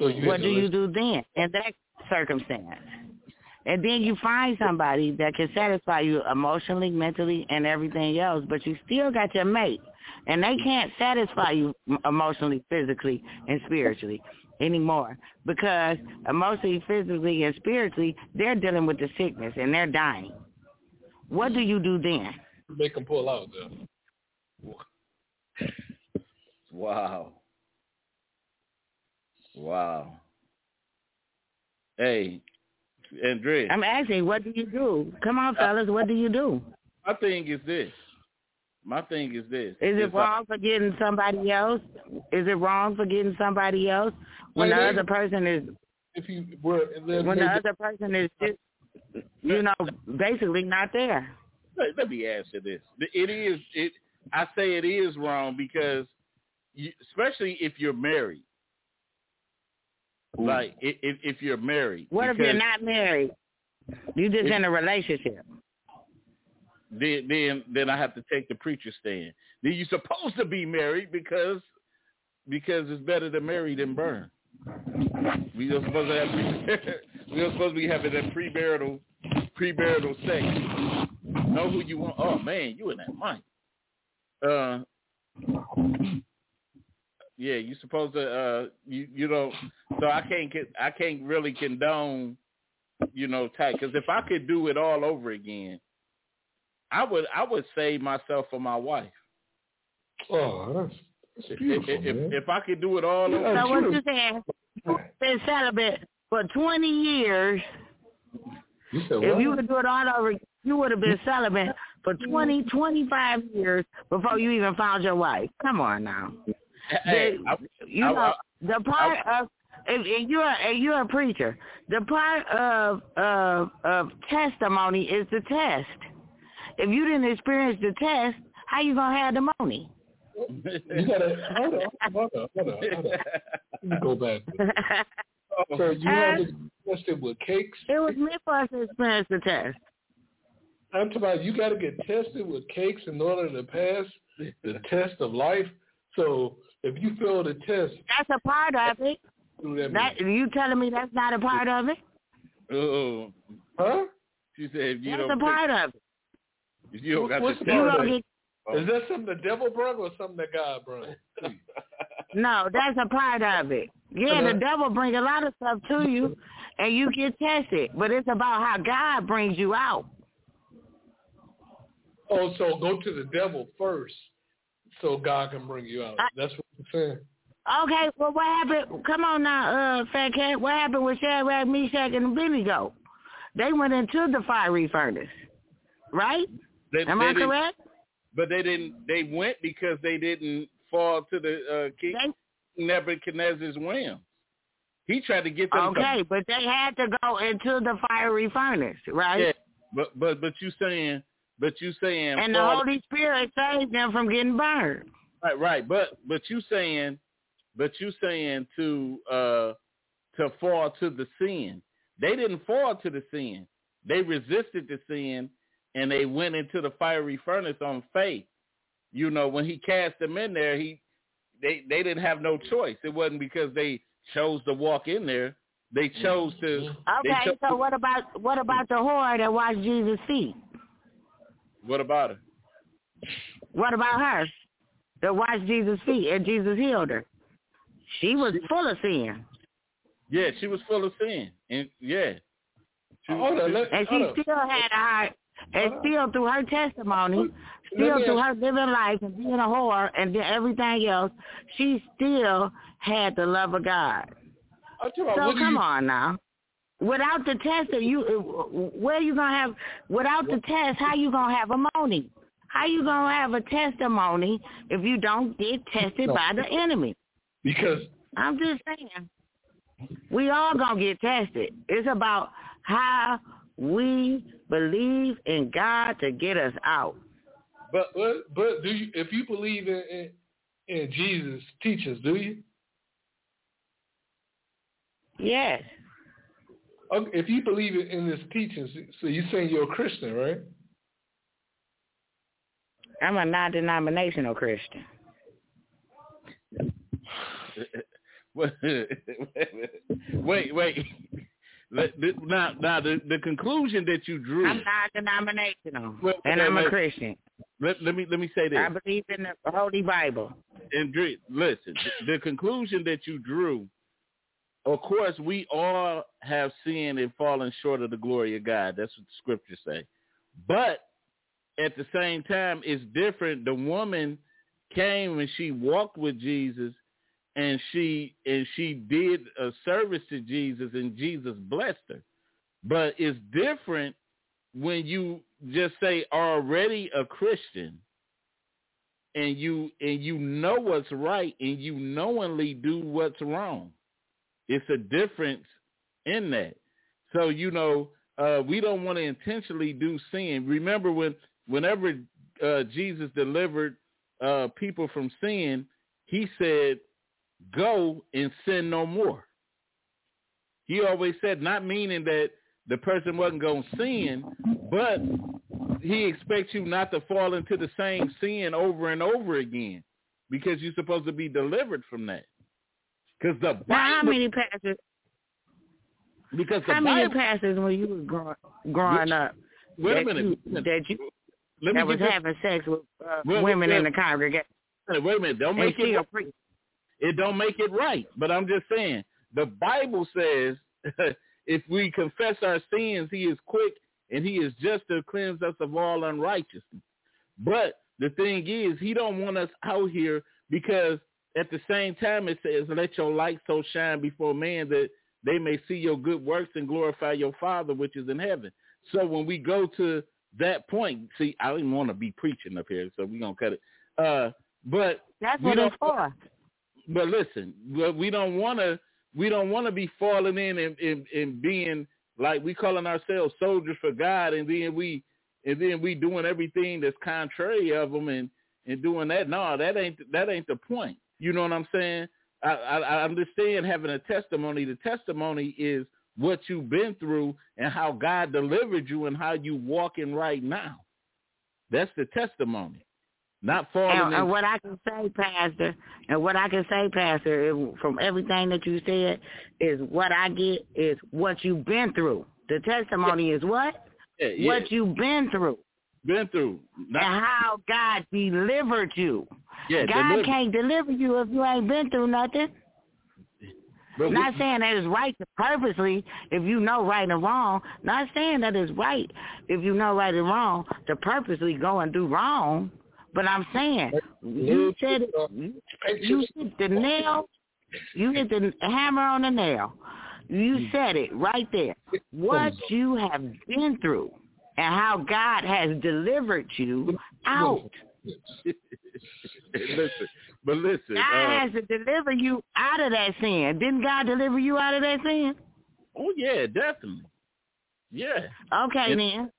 So you What do you do then in that circumstance? And then you find somebody that can satisfy you emotionally, mentally, and everything else, but you still got your mate, and they can't satisfy you emotionally, physically, and spiritually anymore because emotionally, physically, and spiritually, they're dealing with the sickness and they're dying. What do you do then? make them pull out though. Wow. Wow. Hey, Andrea, I'm asking, what do you do? Come on, fellas, what do you do? my thing is this. My thing is this. Is it It's like- wrong for getting somebody else? Is it wrong for getting somebody else when the other person is If you were, then when the other person is just you know basically not there? let, let me answer this. It is it. I say it is wrong because, you, especially if you're married. Mm. Like if if, if you're married. What if you're not married? You just in a relationship. Then then then I have to take the preacher stand. Then you're supposed to be married because because it's better to marry than burn. We are supposed to have [LAUGHS] we are supposed to be having that premarital premarital sex. Know who you want. Oh man, you in that mic. Uh, yeah, you supposed to. Uh, you you know. So I can't get. I can't really condone. You know, tight. Because if I could do it all over again, I would. I would save myself for my wife. Oh, that's If, if, man. if I could do it all over, So what you saying? Been celibate for 20 years. You said what? If you could do it all over, you would have been celibate for 20, 25 years before you even found your wife. Come on now. hey, The- I, you I- know I- the part of if, if you're if you're a preacher, the part of of of testimony is the test. If you didn't experience the test, how you gonna have the money? You gotta hold on, hold on, hold on, hold on. Let me go back. [LAUGHS] So you have to test it with cakes. it was meant for us to experience the test. I'm talking about you got to get tested with cakes in order to pass the test of life. So if you fail the test, That's a part of it. what that That you telling me that's not a part of it? oh, Huh? she said if you That's don't, That's a part of it. if you don't got What's the the test, of gonna it? get Is that something the devil brought or something that God brought? [LAUGHS] no, that's a part of it. Yeah, the devil bring a lot of stuff to you, and you get tested. But it's about how God brings you out. Oh, so go to the devil first, so God can bring you out. I- That's what I'm saying. Okay, well, what happened? Come on now, uh, Fat Cat. What happened with Shadrach, Meshach, and Abednego? They went into the fiery furnace, right? They, Am they I correct? But they didn't. They went because they didn't fall to the uh, king Nebuchadnezzar's whim. He tried to get them. to- okay, but they had to go into the fiery furnace, right? Yeah, but but but you saying, but you saying, And the Holy Spirit saved them from getting burned. right, right. But but you saying, but you saying to uh to fall to the sin. They didn't fall to the sin. They resisted the sin, and they went into the fiery furnace on faith. You know, when he cast them in there, he they they didn't have no choice. It wasn't because they chose to walk in there. They chose to. Mm-hmm. Okay, chose so what about what about the whore that washed Jesus' feet? what about her? What about her that washed Jesus' feet and Jesus healed her? She was full of sin, Yeah, she was full of sin, and yeah, She- Hold on, let, and she hold on. still had a heart. And still, through her testimony, still through her living life and being a whore and then everything else, she still had the love of God. So come you, on now. Without the test, you where you gonna have? Without the test, how you gonna have a money? How you gonna have a testimony if you don't get tested by the enemy? because I'm just saying, we all gonna get tested. It's about how we believe in God to get us out. but but but do you if you believe in in, in Jesus' teachings, do you? Yes, Okay, if you believe in, in his teachings, so you're saying you're a Christian, right? I'm a non-denominational Christian. [LAUGHS] wait, wait. Now, now the, the conclusion that you drew. I'm non-denominational, Well, and I'm a. Christian. Let, let me let me say this. I believe in the Holy Bible. and listen, the, the conclusion that you drew, of course, we all have sinned and fallen short of the glory of God. That's what the scriptures say. But at the same time, it's different. The woman came and she walked with Jesus, and she and she did a service to Jesus, and Jesus blessed her. But it's different when you just say already a Christian and you and you know what's right and you knowingly do what's wrong. It's a difference in that. So you know, uh, we don't want to intentionally do sin. Remember when whenever uh, Jesus delivered uh, people from sin, he said, "Go and sin no more." He always said, not meaning that the person wasn't going to sin, but he expects you not to fall into the same sin over and over again because you're supposed to be delivered from that. Because the Now, how many pastors? because the How many Bible, pastors when you was growing, growing up wait a minute, you, that you let me that was having sex with uh, Well, women well, in the congregation wait a minute, don't make it? It don't make it right. But I'm just saying, the Bible says [LAUGHS] if we confess our sins, he is quick and he is just to cleanse us of all unrighteousness. But the thing is, he don't want us out here because at the same time it says, let your light so shine before man that they may see your good works and glorify your Father which is in heaven. So when we go to that point, see, I didn't want to be preaching up here, so we're going to cut it. Uh, but That's what it's for. But listen, we- don't want to. We don't want to be falling in and, and, and being like we calling ourselves soldiers for God, and then we and then we doing everything that's contrary of them and and doing that. No, that ain't that ain't the point. You know what I'm saying? I, I, I understand having a testimony. The testimony is what you've been through and how God delivered you and how you walking right now. That's the testimony. Not falling And, uh, in and what I can say, Pastor, and what I can say, Pastor, is from everything that you said, is what I get is what you've been through. The testimony is what? yeah, yeah, What you've been through. been through. Not, and how God delivered you. yeah, God delivered. can't deliver you if you ain't been through nothing. But not we- saying that it's right to purposely, if you know right and wrong. Not saying that it's right if you know right and wrong to purposely go and do wrong. But I'm saying you said it, you hit the nail. You hit the hammer on the nail. You said it right there. What you have been through and how God has delivered you out. [LAUGHS] listen, but listen. God uh, has to deliver you out of that sin. Didn't God deliver you out of that sin? oh yeah, definitely. Yeah. Okay It- then.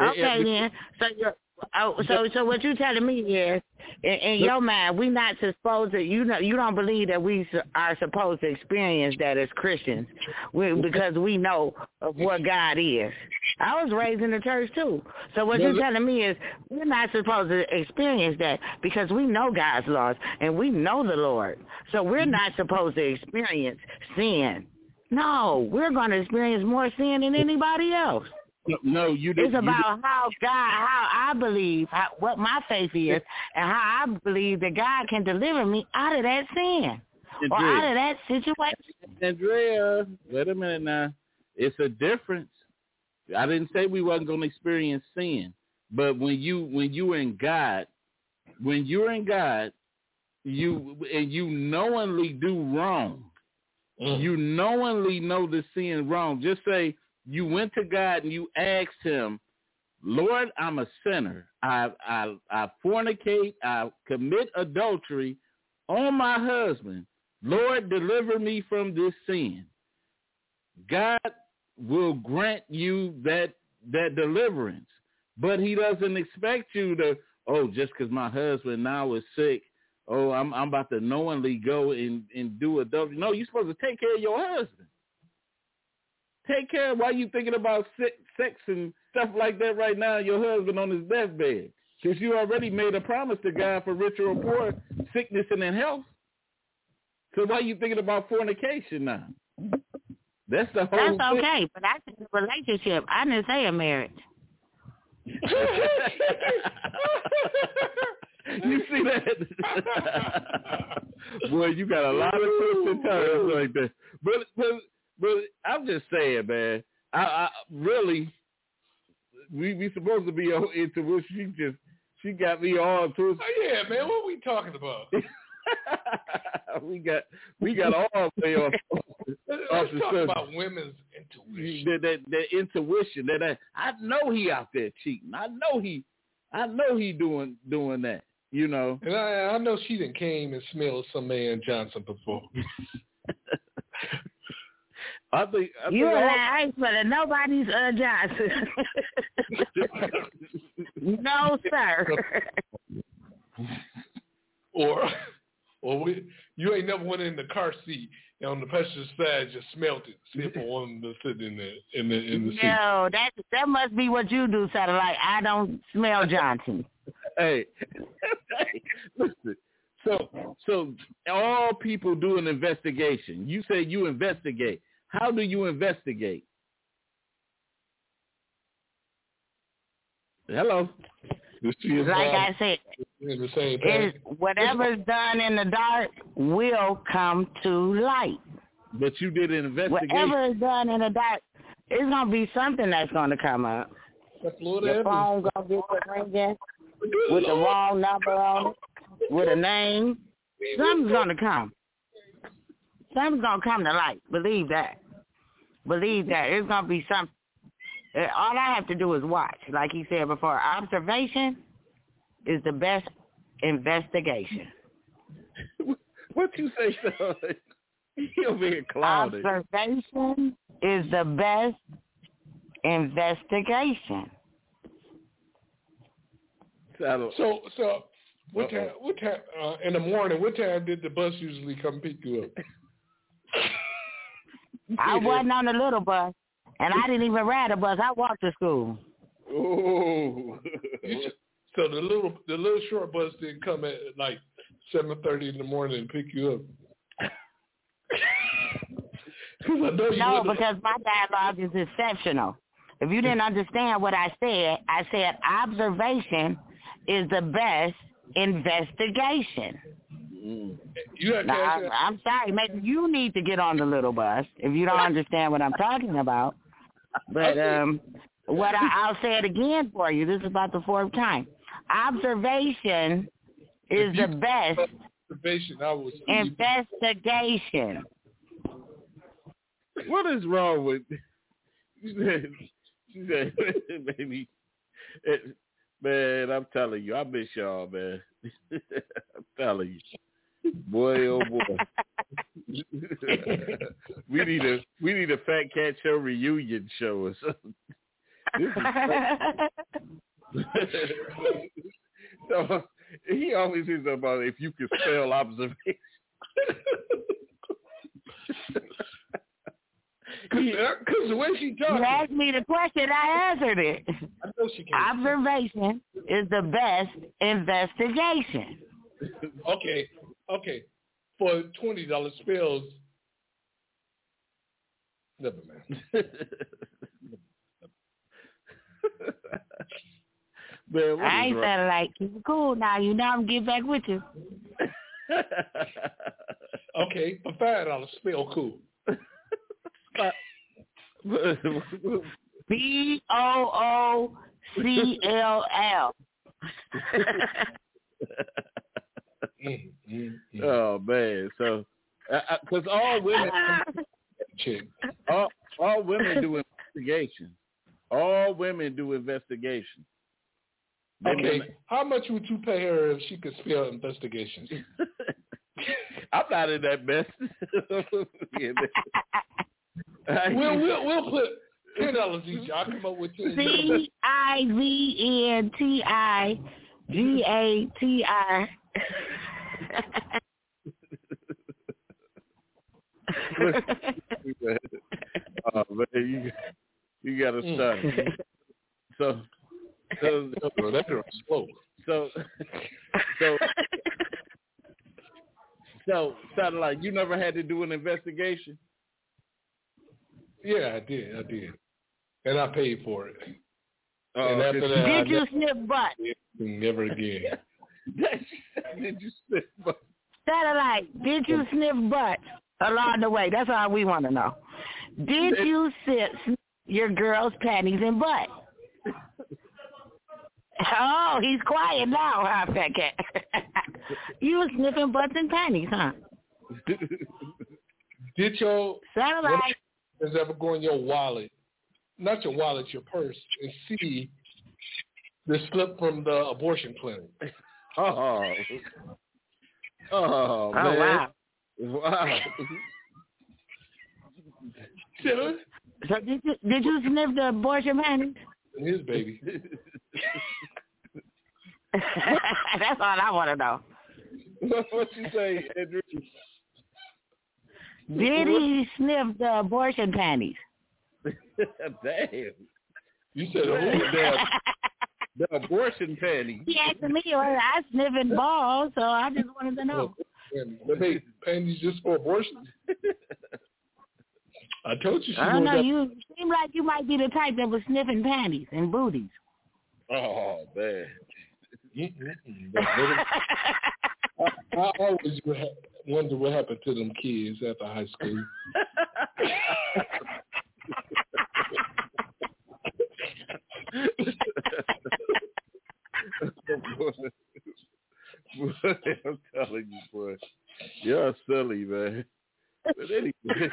it- Okay it- then. So you're oh, so so what you telling me is, in, in your mind, we not supposed to. You know, you don't believe that we s- are supposed to experience that as Christians, we, because we know of what God is. I was raised in the church too. So what you're telling me is we're not supposed to experience that because we know God's laws and we know the Lord. So we're not supposed to experience sin. No, we're going to experience more sin than anybody else. No, you didn't. It's about how God, how I believe, how, what my faith is, and how I believe that God can deliver me out of that sin didn't- or out of that situation. Andrea, wait a minute now. It's a difference. I didn't say we wasn't going to experience sin, but when you when you in God, when you're in God, you and you knowingly do wrong. Mm. You knowingly know the sin wrong. Just say you went to God and you asked Him, Lord, I'm a sinner. I I I fornicate. I commit adultery on my husband. Lord, deliver me from this sin. God will grant you that that deliverance, but He doesn't expect you to. Oh, just because my husband now is sick. Oh, I'm I'm about to knowingly go and and do adultery. No, you're supposed to take care of your husband. Take care while you thinking about sex, sex and stuff like that right now. Your husband on his deathbed, because you already made a promise to God for richer or poor, sickness and in health. So why are you thinking about fornication now? That's the whole That's thing. okay, but that's a relationship. I didn't say a marriage. [LAUGHS] you see that? [LAUGHS] Boy, you got a lot of twists and turns like that. But but but I'm just saying, man. I, I really we we supposed to be on intuition. She just she got me all twisted. Oh, yeah, man. What are we talking about? [LAUGHS] we got we got all the way off. [LAUGHS] Let's off talk subject. about women's intuition. that, that, that intuition that I, I know he out there cheating. I know he I know he doing doing that. You know. And I, I know she didn't came and smelled some man Johnson before. [LAUGHS] I think I You think and all- I ain't smelling nobody's uh, Johnson. [LAUGHS] no, sir. or or we, you ain't never went in the car seat and on the passenger side just smelt it. See if one was sitting in the in the in the seat. No, that that must be what you do, satellite. I don't smell Johnson. hey, [LAUGHS] listen. So so all people do an investigation. You say you investigate. How do you investigate? Hello. Like I said, in the same whatever's done in the dark will come to light. But you did an investigation. Whatever is done in the dark, it's gonna be something that's gonna come up. That's Florida Your phone gonna get ringing with the wrong number on it, with a name. Something's gonna come. Something's gonna come to light. Believe that. Believe that. It's gonna be something. Uh, All I have to do is watch. Like he said before, observation is the best investigation. [LAUGHS] what you say, son? You over here clouded. Observation is the best investigation. So so what Uh-oh. time what time uh, in the morning, what time did the bus usually come pick you up? [LAUGHS] I wasn't on the little bus, and I didn't even ride a bus. I walked to school. Oh. [LAUGHS] So the little the little short bus didn't come at like seven thirty in the morning and pick you up. [LAUGHS] 'Cause I know you No, wouldn't- because my dialogue is exceptional. If you didn't understand what I said, I said observation is the best investigation. Mm. You have Now, I'm. I'm sorry. Maybe you need to get on the little bus if you don't [LAUGHS] understand what I'm talking about. But um, what I, I'll say it again for you. This is about the fourth time. Observation is the best Observation, I was investigation. What is wrong with? [LAUGHS] She said, she said [LAUGHS] baby, it- man, I'm telling you, I miss y'all, man. I'm telling you, boy, oh boy. [LAUGHS] we need a we need a Fat Cat Show reunion show or something. So [LAUGHS] he always is about if you could spell observation. [LAUGHS] Because the way she you talking, asked me the question, I answered it. I know she can't. Observation is the best investigation. Okay, okay. For twenty dollars spells. Never mind. [LAUGHS] Man, I is ain't wrong? like keep it cool now. You know I'm getting back with you. [LAUGHS] Okay, for five dollars spell cool. B O O C L L. [LAUGHS] Mm, mm, mm. oh man, so because all women, [LAUGHS] all, all women do investigations. All women do investigations. They Okay, women- how much would you pay her if she could spell investigations? [LAUGHS] I'm not in that mess. Yeah, [LAUGHS] man. we'll, we'll we'll put ten dollars each. I'll come up with ten. C I V N T I G A T I. oh [LAUGHS] man, you you got to Mm. start. So so Bro, that slow. so so so sounded like you never had to do an investigation. Yeah, I did. I did, and I paid for it. Oh, and after did that, I Did you sniff butt? never again. Did you spit? bu- Satellite, did you sniff butt along the way? That's all we want to know. Did you sniff your girl's panties and butt? Oh, he's quiet now, huh, Fat Cat? [LAUGHS] you were sniffing butts and panties, huh? [LAUGHS] Did your Satellite, has ever go in your wallet, not your wallet, your purse, and see the slip from the abortion clinic? [LAUGHS] Oh, oh, oh man. wow. Wow. So did you did you sniff the abortion panties? His baby. [LAUGHS] That's all I want to know. what you say, Andrew? Did he sniff the abortion panties? [LAUGHS] Damn. You said who? The, the abortion panty. he asked me, well, I sniffing balls, so I just wanted to know. And the panties just for abortion? [LAUGHS] I told you she I don't know. got You seem like you might be the type that was sniffing panties and booties. Oh man. [LAUGHS] I, I always wonder what happened to them kids after high school. [LAUGHS] You, boy. You're silly, man. But anyway,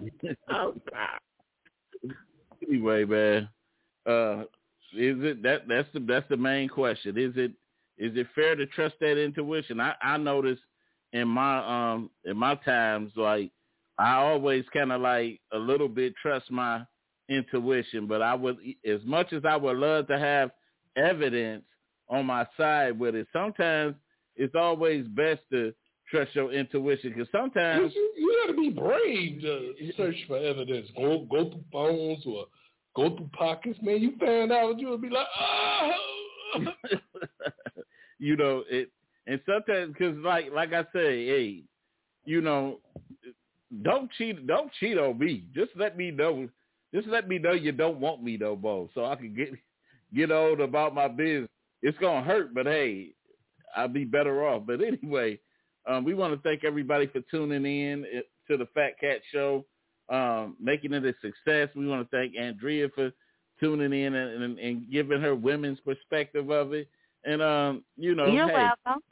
[LAUGHS] oh God. anyway, man. Uh, is it that that's the that's the main question? Is it is it fair to trust that intuition? I I notice in my um in my times like I always kind of like a little bit trust my intuition, but I would as much as I would love to have evidence on my side with it. Sometimes it's always best to trust your intuition because sometimes You, you got to be brave to search for evidence. Go go through phones or go through pockets, man. You find out, you'll be like, oh. [LAUGHS] you know it and sometimes because like like i say hey you know don't cheat don't cheat on me just let me know just let me know you don't want me no more so i can get get on about my business it's gonna hurt but hey I'll be better off. But anyway, um, we want to thank everybody for tuning in eh, to the Fat Cat Show, um, making it a success. We want to thank Andrea for tuning in and, and, and giving her women's perspective of it. And um, you know, You're hey, welcome.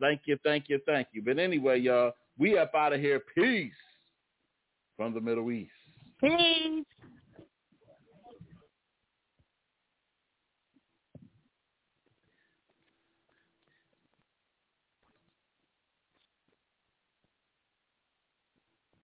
thank you, thank you, thank you. But anyway, y'all, we up out of here. Peace from the Middle East. Peace.